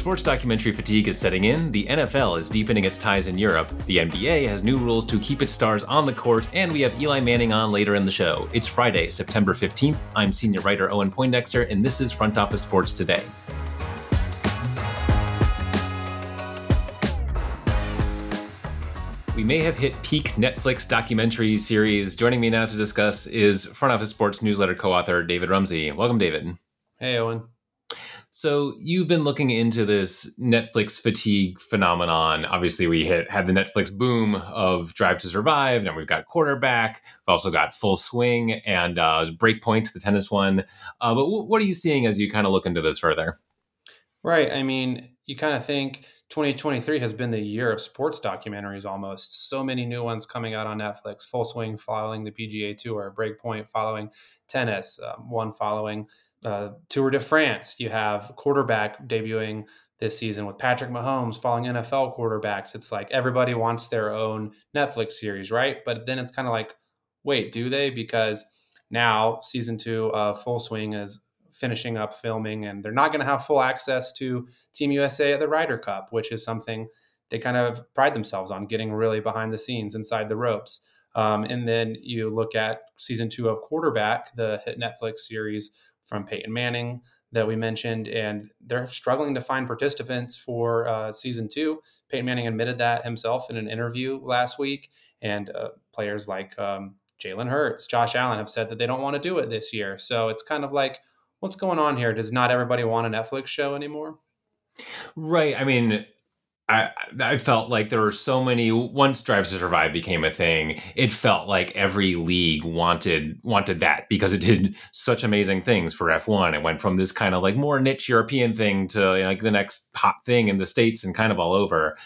Sports documentary fatigue is setting in, the NFL is deepening its ties in Europe, the NBA has new rules to keep its stars on the court, and we have Eli Manning on later in the show. It's Friday, September 15th. I'm senior writer Owen Poindexter, and this is Front Office Sports Today. We may have hit peak Netflix documentary series. Joining me now to discuss is Front Office Sports newsletter co author David Rumsey. Welcome, David. Hey, Owen. So you've been looking into this Netflix fatigue phenomenon. Obviously, we hit had the Netflix boom of Drive to Survive, Now we've got Quarterback. We've also got Full Swing and uh, Breakpoint, the tennis one. Uh, but w- what are you seeing as you kind of look into this further? Right. I mean, you kind of think 2023 has been the year of sports documentaries almost. So many new ones coming out on Netflix. Full Swing following the PGA Tour, Breakpoint following tennis, um, one following uh, Tour de France. You have quarterback debuting this season with Patrick Mahomes following NFL quarterbacks. It's like everybody wants their own Netflix series, right? But then it's kind of like, wait, do they? Because now season two of Full Swing is finishing up filming, and they're not going to have full access to Team USA at the Ryder Cup, which is something they kind of pride themselves on getting really behind the scenes inside the ropes. Um, and then you look at season two of Quarterback, the hit Netflix series from Peyton Manning that we mentioned, and they're struggling to find participants for uh, season two. Peyton Manning admitted that himself in an interview last week, and uh, players like um, Jalen Hurts, Josh Allen have said that they don't want to do it this year. So it's kind of like, what's going on here? Does not everybody want a Netflix show anymore? Right. I mean, I, I felt like there were so many once Drive to Survive became a thing, it felt like every league wanted wanted that because it did such amazing things for F1. It went from this kind of like more niche European thing to you know, like the next hot thing in the States and kind of all over.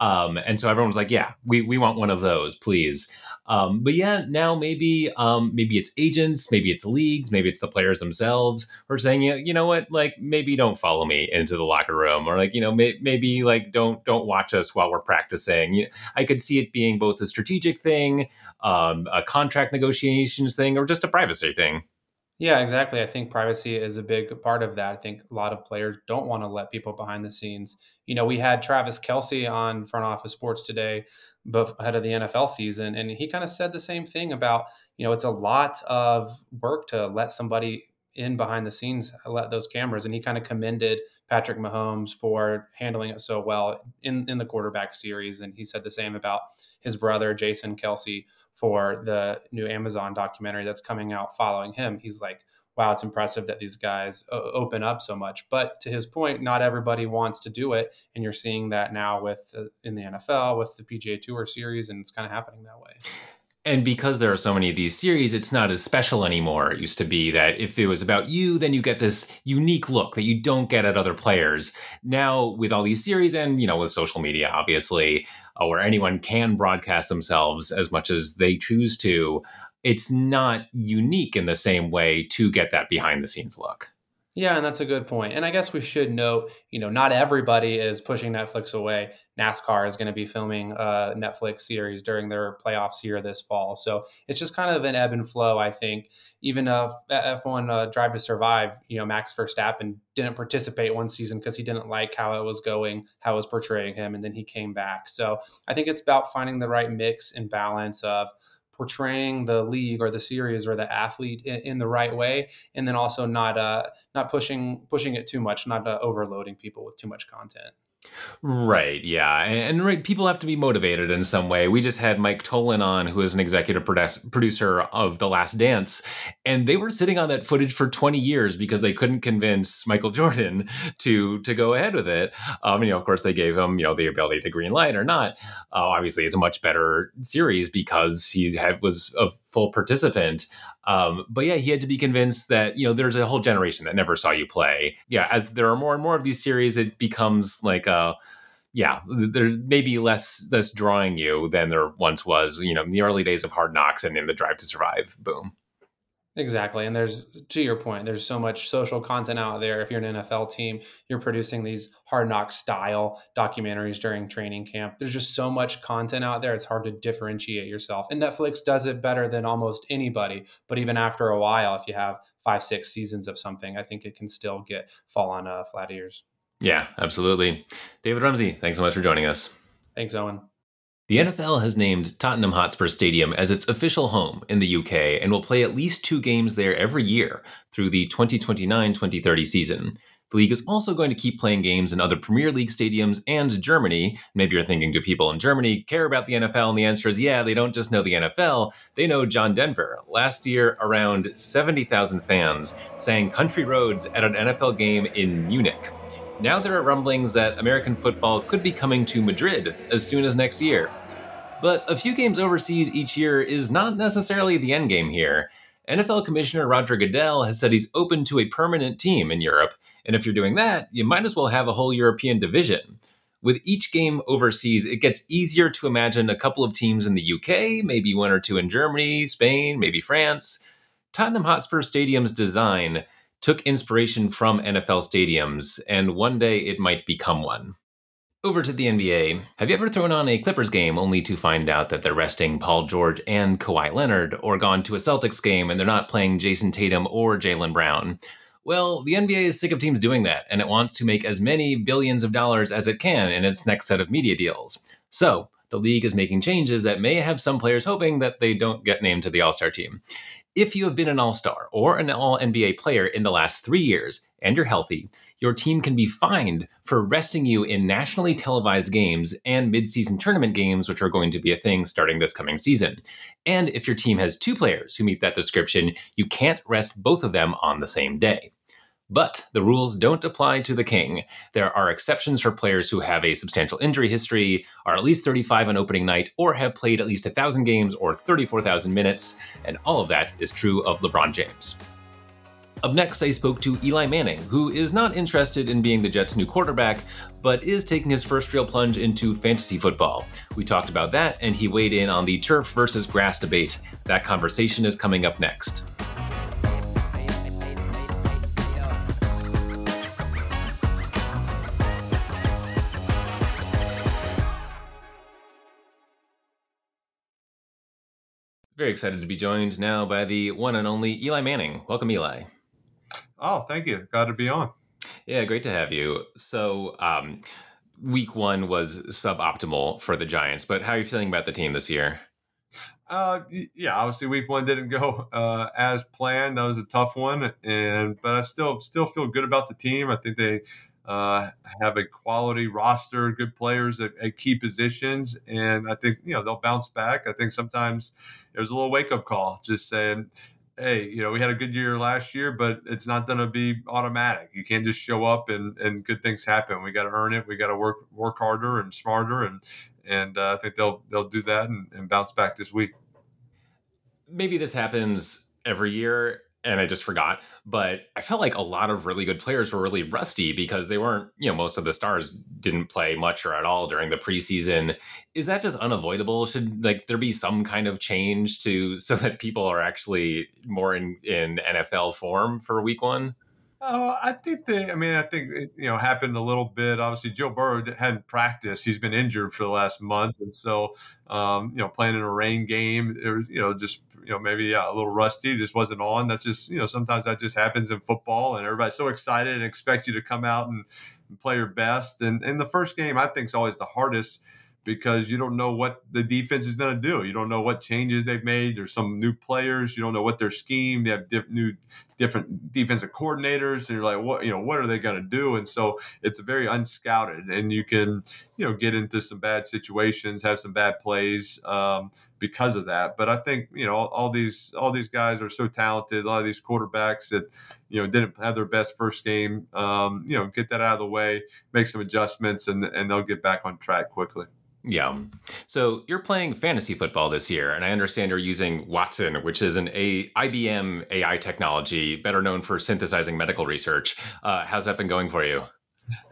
Um, and so everyone was like, yeah, we, we want one of those, please. Um, but yeah, now maybe um, maybe it's agents, maybe it's leagues, maybe it's the players themselves who are saying, you know what, like maybe don't follow me into the locker room, or like you know may, maybe like don't don't watch us while we're practicing. I could see it being both a strategic thing, um, a contract negotiations thing, or just a privacy thing. Yeah, exactly. I think privacy is a big part of that. I think a lot of players don't want to let people behind the scenes. You know, we had Travis Kelce on Front Office Sports today ahead of the NFL season. And he kind of said the same thing about, you know, it's a lot of work to let somebody in behind the scenes, let those cameras. And he kind of commended Patrick Mahomes for handling it so well in, in the quarterback series. And he said the same about his brother, Jason Kelce for the new Amazon documentary that's coming out following him. He's like, wow, it's impressive that these guys uh, open up so much. But to his point, not everybody wants to do it, and you're seeing that now with uh, in the NFL with the PGA Tour series, and it's kind of happening that way. And because there are so many of these series, it's not as special anymore. It used to be that if it was about you, then you get this unique look that you don't get at other players. Now, with all these series and, you know, with social media, obviously, uh, where anyone can broadcast themselves as much as they choose to, it's not unique in the same way to get that behind the scenes look. Yeah, and that's a good point. And I guess we should note, you know, not everybody is pushing Netflix away. NASCAR is going to be filming a Netflix series during their playoffs here this fall. So it's just kind of an ebb and flow, I think. Even if F1 uh, Drive to Survive, you know, Max Verstappen didn't participate one season because he didn't like how it was going, how it was portraying him, and then he came back. So I think it's about finding the right mix and balance of – portraying the league or the series or the athlete in, in the right way, and then also not uh, not pushing pushing it too much, not uh, overloading people with too much content. Right. Yeah. And, and, right, people have to be motivated in some way. We just had Mike Tollin on, who is an executive producer of The Last Dance, and they were sitting on that footage for 20 years because they couldn't convince Michael Jordan to to go ahead with it. Um, you know, of course, they gave him you know the ability to green light or not. Uh, obviously, it's a much better series because he had was a full participant. Um, but yeah, he had to be convinced that you know there's a whole generation that never saw you play. Yeah, as there are more and more of these series, it becomes like a yeah, there's maybe less less drawing you than there once was. You know, in the early days of Hard Knocks and in the Drive to Survive boom. Exactly. And there's, to your point, there's so much social content out there. If you're an NFL team, you're producing these hard knock style documentaries during training camp. There's just so much content out there. It's hard to differentiate yourself. And Netflix does it better than almost anybody. But even after a while, if you have five, six seasons of something, I think it can still get fall on uh, flat ears. Yeah, absolutely. David Rumsey, thanks so much for joining us. Thanks, Owen. The NFL has named Tottenham Hotspur Stadium as its official home in the UK and will play at least two games there every year through the 2029 2030 season. The league is also going to keep playing games in other Premier League stadiums and Germany. Maybe you're thinking, do people in Germany care about the NFL? And the answer is yeah, they don't just know the NFL, they know John Denver. Last year, around 70,000 fans sang Country Roads at an NFL game in Munich. Now there are rumblings that American football could be coming to Madrid as soon as next year. But a few games overseas each year is not necessarily the end game here. NFL Commissioner Roger Goodell has said he's open to a permanent team in Europe, and if you're doing that, you might as well have a whole European division. With each game overseas, it gets easier to imagine a couple of teams in the UK, maybe one or two in Germany, Spain, maybe France. Tottenham Hotspur Stadium's design took inspiration from NFL stadiums, and one day it might become one. Over to the NBA. Have you ever thrown on a Clippers game only to find out that they're resting Paul George and Kawhi Leonard, or gone to a Celtics game and they're not playing Jayson Tatum or Jaylen Brown? Well, the NBA is sick of teams doing that, and it wants to make as many billions of dollars as it can in its next set of media deals. So, the league is making changes that may have some players hoping that they don't get named to the All Star team. If you have been an All Star or an All NBA player in the last three years and you're healthy, your team can be fined for resting you in nationally televised games and midseason tournament games, which are going to be a thing starting this coming season. And if your team has two players who meet that description, you can't rest both of them on the same day. But the rules don't apply to the king. There are exceptions for players who have a substantial injury history, are at least 35 on opening night, or have played at least 1,000 games or 34,000 minutes, and all of that is true of LeBron James. Up next, I spoke to Eli Manning, who is not interested in being the Jets' new quarterback, but is taking his first real plunge into fantasy football. We talked about that, and he weighed in on the turf versus grass debate. That conversation is coming up next. Very excited to be joined now by the one and only Eli Manning. Welcome, Eli. Oh, thank you. Glad to be on. Yeah, great to have you. So, um, week one was suboptimal for the Giants, but how are you feeling about the team this year? Uh, yeah, obviously week one didn't go uh, as planned. That was a tough one, and but I still still feel good about the team. I think they uh, have a quality roster, good players at, at, key positions, and I think you know they'll bounce back. I think sometimes there's a little wake up call, just saying, "Hey, you know, we had a good year last year, but it's not going to be automatic. You can't just show up and and good things happen. We got to earn it. We got to work work harder and smarter, and and uh, I think they'll they'll do that and, and bounce back this week. Maybe this happens every year and I just forgot. But I felt like a lot of really good players were really rusty because they weren't, you know, most of the stars didn't play much or at all during the preseason. Is that just unavoidable? Should like there be some kind of change to so that people are actually more in in NFL form for week 1? Oh, I think they. I mean, I think it, you know happened a little bit. Obviously, Joe Burrow hadn't practiced; he's been injured for the last month, and so um, you know playing in a rain game, it was, you know just you know maybe yeah, a little rusty, just wasn't on. That's just you know sometimes that just happens in football, and everybody's so excited and expect you to come out and, and play your best. And in the first game, I think is always the hardest because you don't know what the defense is going to do. You don't know what changes they've made. There's some new players. You don't know what their scheme. They have diff- new, different defensive coordinators, and you're like, what you know, what are they going to do? And so it's very unscouted, and you can you know get into some bad situations, have some bad plays um, because of that. But I think you know all, all these all these guys are so talented. A lot of these quarterbacks that you know didn't have their best first game. Um, you know, get that out of the way, make some adjustments, and and they'll get back on track quickly. Yeah. So you're playing fantasy football this year, and I understand you're using Watson, which is an a- IBM AI technology, better known for synthesizing medical research. Uh, how's that been going for you?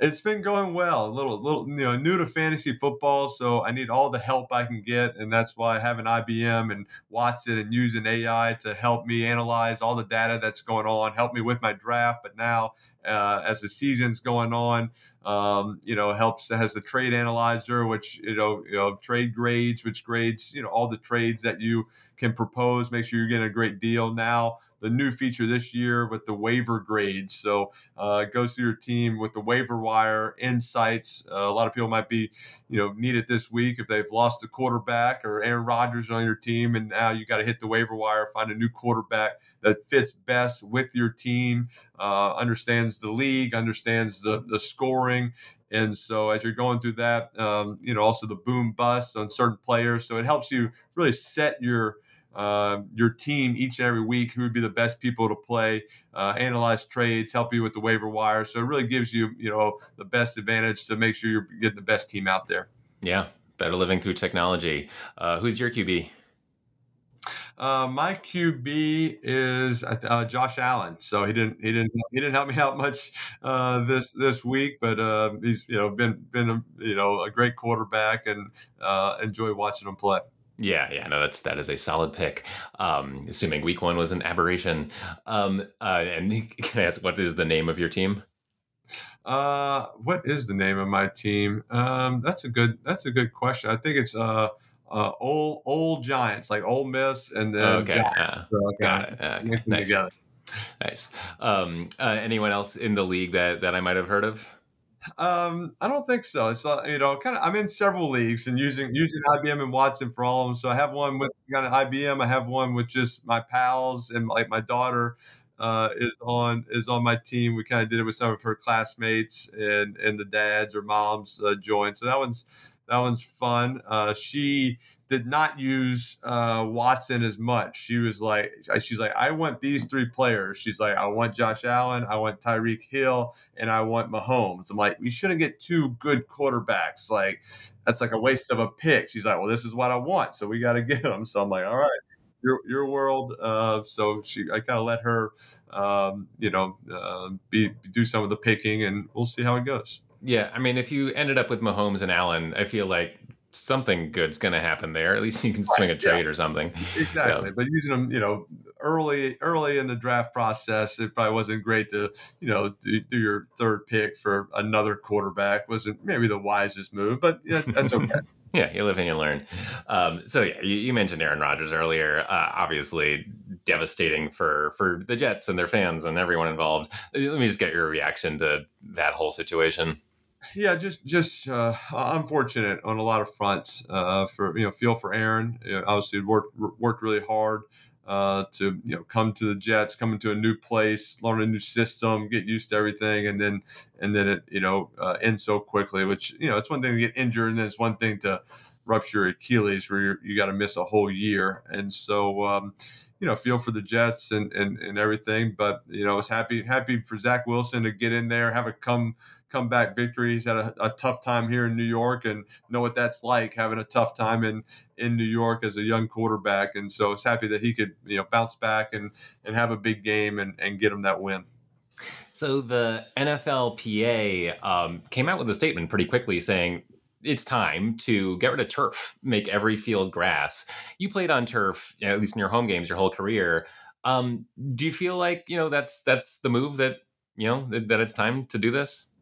It's been going well. A little, little, you know, new to fantasy football, so I need all the help I can get, and that's why I have an IBM and Watson and using AI to help me analyze all the data that's going on, help me with my draft. But now uh, as the season's going on. Um, you know, helps has the trade analyzer, which you know, you know, trade grades, which grades you know all the trades that you can propose. Make sure you're getting a great deal now. The new feature this year with the waiver grades. So uh, it goes through your team with the waiver wire insights. Uh, a lot of people might be, you know, need it this week if they've lost a quarterback or Aaron Rodgers on your team, and now you got to hit the waiver wire, find a new quarterback that fits best with your team, uh, understands the league, understands the the scoring. And so as you're going through that, um, you know, also the boom bust on certain players. So it helps you really set your uh, your team each and every week who would be the best people to play, uh, analyze trades, help you with the waiver wire. So it really gives you, you know, the best advantage to make sure you get the best team out there. Yeah, better living through technology. Uh, who's your QB? Uh, my QB is uh, Josh Allen. So he didn't he didn't he didn't help me out much uh, this this week, but uh, he's you know been been a, you know a great quarterback and uh, enjoy watching him play. Yeah, yeah, no, that's that is a solid pick. Um, assuming week one was an aberration. Um, uh, and can I ask what is the name of your team? Uh, what is the name of my team? Um, that's a good that's a good question. I think it's uh uh, old old Giants, like Ole Miss, and then okay, Giants. so got it. Okay. Nice. Together. Nice. Um, uh, anyone else in the league that that I might have heard of? Um, I don't think so. Uh, you know, kind of. I'm in several leagues and using using IBM and Watson for all of them. So I have one with kind of IBM. I have one with just my pals and like my daughter uh, is on is on my team. We kind of did it with some of her classmates and and the dads or moms uh, joined. So that one's that one's fun. Uh, she did not use uh, Watson as much. She was like, she's like, I want these three players. She's like, I want Josh Allen, I want Tyreek Hill, and I want Mahomes. I'm like, we shouldn't get two good quarterbacks. Like, that's like a waste of a pick. She's like, well, this is what I want, so we got to get them. So I'm like, all right, your your world. Uh, so she, I kind of let her, um, you know, uh, be do some of the picking, and we'll see how it goes. Yeah, I mean, if you ended up with Mahomes and Allen, I feel like something good's going to happen there. At least you can swing a trade yeah. or something. Exactly. Yeah. But using them, you know, early early in the draft process, it probably wasn't great to, you know, do, do your third pick for another quarterback. wasn't maybe the wisest move, but yeah, that's okay. yeah, you live and you learn. Um, so yeah, you, you, mentioned Aaron Rodgers earlier. Uh, obviously, devastating for for the Jets and their fans and everyone involved. Let me just get your reaction to that whole situation yeah, just just uh, unfortunate on a lot of fronts. Uh, for you know, feel for Aaron. You know, obviously, worked worked really hard uh, to you know come to the Jets, come into a new place, learn a new system, get used to everything, and then and then it you know uh, ends so quickly. Which you know, it's one thing to get injured, and then it's one thing to rupture Achilles, where you got to miss a whole year. And so. Um, you know, feel for the Jets and, and, and everything, but you know, I was happy happy for Zach Wilson to get in there, have a come comeback victory. He's had a, a, tough time here in New York and know what that's like having a tough time in in New York as a young quarterback. And so it's happy that he could you know bounce back and and have a big game and and get him that win. So the NFLPA um, came out with a statement pretty quickly saying it's time to get rid of turf, make every field grass. You played on turf, at least in your home games, your whole career. Um, do you feel like you know that's that's the move that you know that, that it's time to do this?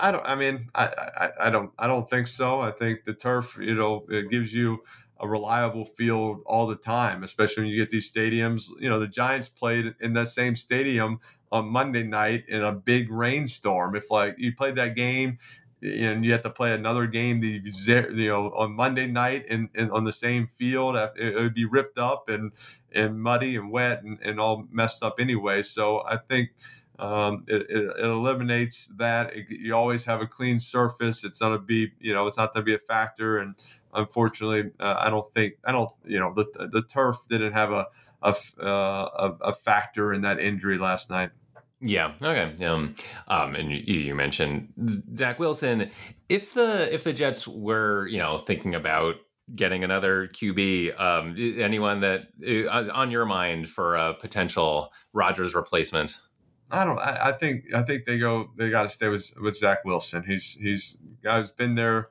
I don't. I mean, I, I, I don't. I don't think so. I think the turf, you know, it gives you a reliable field all the time, especially when you get these stadiums. You know, the Giants played in that same stadium on Monday night in a big rainstorm. If like you played that game and you have to play another game the you know on Monday night and, and on the same field it would be ripped up and and muddy and wet and, and all messed up anyway so I think um, it, it, it, eliminates that. It, you always have a clean surface. It's going to be, you know, it's not to be a factor. And unfortunately, uh, I don't think, I don't, you know, the, the turf didn't have a, a, uh, a, a factor in that injury last night. Yeah. Okay. Um, um, and you, you mentioned Zach Wilson. If the if the Jets were, you know, thinking about getting another QB, um, anyone that uh, on your mind for a potential Rodgers replacement? I don't. I, I, think. I think they go. They got to stay with with Zach Wilson. He's he's guy's been there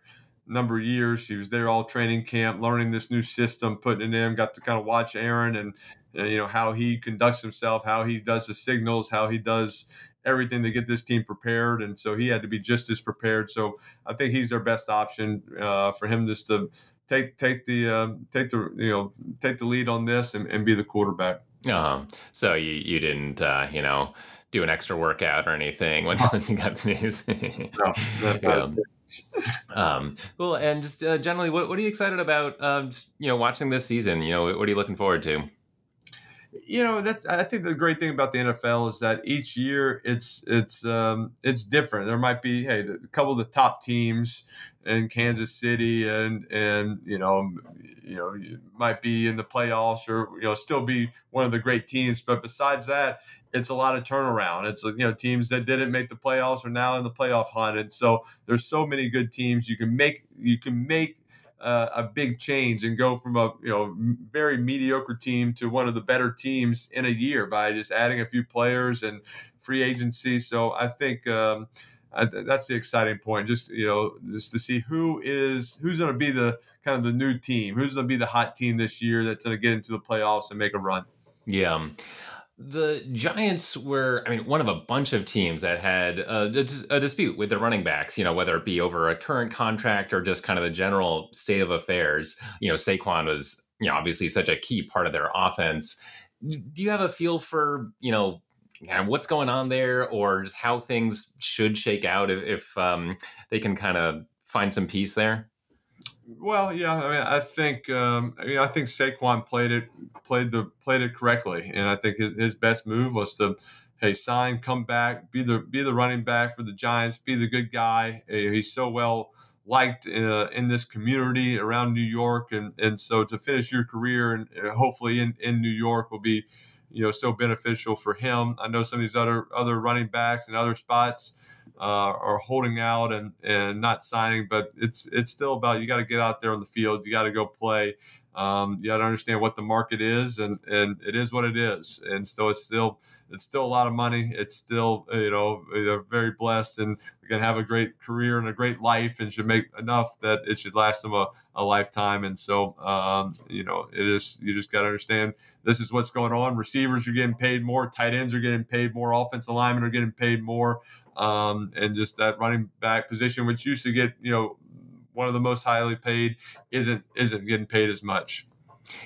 a number of years. He was there all training camp, learning this new system, putting it in. Got to kind of watch Aaron and you know how he conducts himself, how he does the signals, how he does everything to get this team prepared. And so he had to be just as prepared. So I think he's their best option uh, for him just to take take the uh, take the you know take the lead on this and, and be the quarterback. Um, so you you didn't uh, you know do an extra workout or anything once, once you got the news. No, not- um, well, and just uh, generally, what, what are you excited about? Um, just, you know, watching this season. You know, what are you looking forward to? You know that's i think the great thing about the nfl is that each year it's it's um it's different. There might be hey a couple of the top teams in kansas city and and you know you know you might be in the playoffs or you know still be one of the great teams. But besides that it's a lot of turnaround. It's you know teams that didn't make the playoffs are now in the playoff hunt. And so there's so many good teams. You can make you can make uh, a big change and go from a you know very mediocre team to one of the better teams in a year by just adding a few players and free agency. So I think um, I, that's the exciting point. Just you know, just to see who is who's going to be the kind of the new team, who's going to be the hot team this year that's going to get into the playoffs and make a run. Yeah. The Giants were, I mean, one of a bunch of teams that had a, a dispute with their running backs, you know, whether it be over a current contract or just kind of the general state of affairs. You know, Saquon was, you know, obviously such a key part of their offense. Do you have a feel for, you know, kind of what's going on there or just how things should shake out if, if um, they can kind of find some peace there? Well, yeah, I mean, I think, um, I mean, I think Saquon played it, played the, played it correctly, and I think his, his best move was to, hey, sign, come back, be the, be the running back for the Giants, be the good guy. Uh, He's so well liked uh, in this community around New York, and and so to finish your career and uh, hopefully in in New York will be, you know, so beneficial for him. I know some of these other other running backs and other spots uh, are holding out and and not signing, but it's it's still about you got to get out there on the field, you got to go play. Um, you got to understand what the market is, and and it is what it is, and so it's still it's still a lot of money. It's still you know they're very blessed and to have a great career and a great life, and should make enough that it should last them a, a lifetime. And so um, you know it is you just got to understand this is what's going on. Receivers are getting paid more, tight ends are getting paid more, offensive linemen are getting paid more um, and just that running back position, which used to get you know one of the most highly paid, isn't isn't getting paid as much.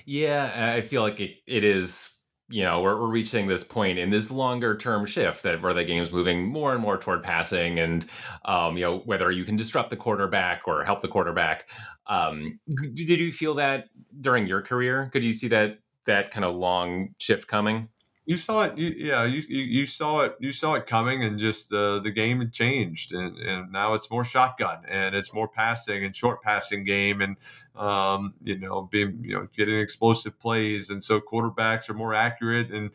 Yeah, I feel like it, it is. You know, we're, we're reaching this point in this longer term shift that where the game's moving more and more toward passing, and um, you know whether you can disrupt the quarterback or help the quarterback. Um, did you feel that during your career? Could you see that that kind of long shift coming? You saw it, you, yeah. You, you you saw it. You saw it coming, and just uh, the game had changed, and, and now it's more shotgun, and it's more passing and short passing game, and um, you know, being you know getting explosive plays, and so quarterbacks are more accurate, and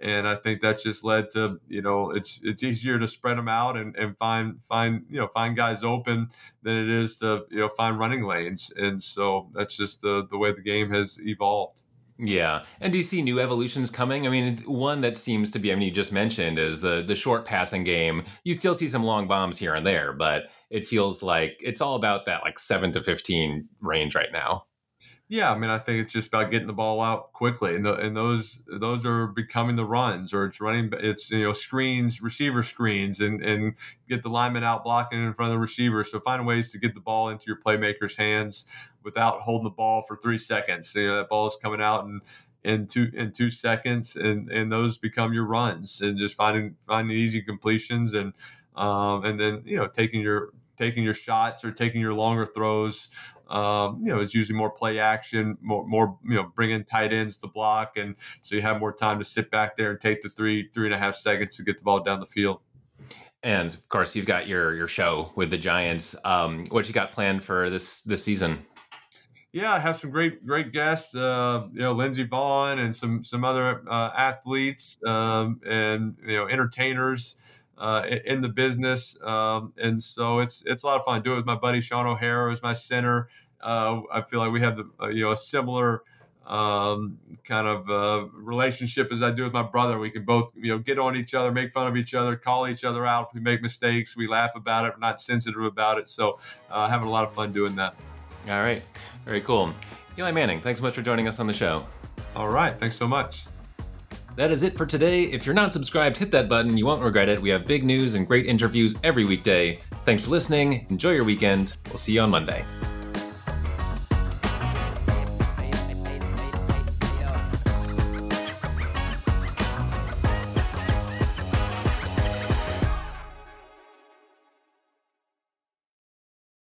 and I think that's just led to you know it's it's easier to spread them out and, and find find you know find guys open than it is to you know find running lanes, and so that's just the the way the game has evolved. Yeah, and do you see new evolutions coming? I mean, one that seems to be, I mean, you just mentioned is the the short passing game. You still see some long bombs here and there, but it feels like it's all about that like seven to fifteen range right now. Yeah, I mean, I think it's just about getting the ball out quickly, and the, and those those are becoming the runs, or it's running, it's you know screens, receiver screens, and and get the lineman out blocking in front of the receiver. So find ways to get the ball into your playmakers' hands without holding the ball for three seconds. You know that ball is coming out and in two in two seconds, and and those become your runs, and just finding finding easy completions, and um, and then you know taking your taking your shots or taking your longer throws um, you know, it's usually more play action, more, more, you know, bring in tight ends to block, and so you have more time to sit back there and take the three, three and a half seconds to get the ball down the field. And of course, you've got your your show with the Giants. Um, what you got planned for this this season? Yeah, I have some great great guests. Uh, you know, Lindsey Vonn and some some other uh, athletes um, and you know entertainers. Uh, in the business, um, and so it's it's a lot of fun. Do it with my buddy Shaun O'Hara as my center. Uh, I feel like we have the, uh, you know a similar um, kind of uh, relationship as I do with my brother. We can both you know get on each other, make fun of each other, call each other out if we make mistakes. We laugh about it. We're not sensitive about it. So having a lot of fun doing that. All right, very cool. Eli Manning, thanks so much for joining us on the show. All right, thanks so much. That is it for today. If you're not subscribed, hit that button. You won't regret it. We have big news and great interviews every weekday. Thanks for listening. Enjoy your weekend. We'll see you on Monday.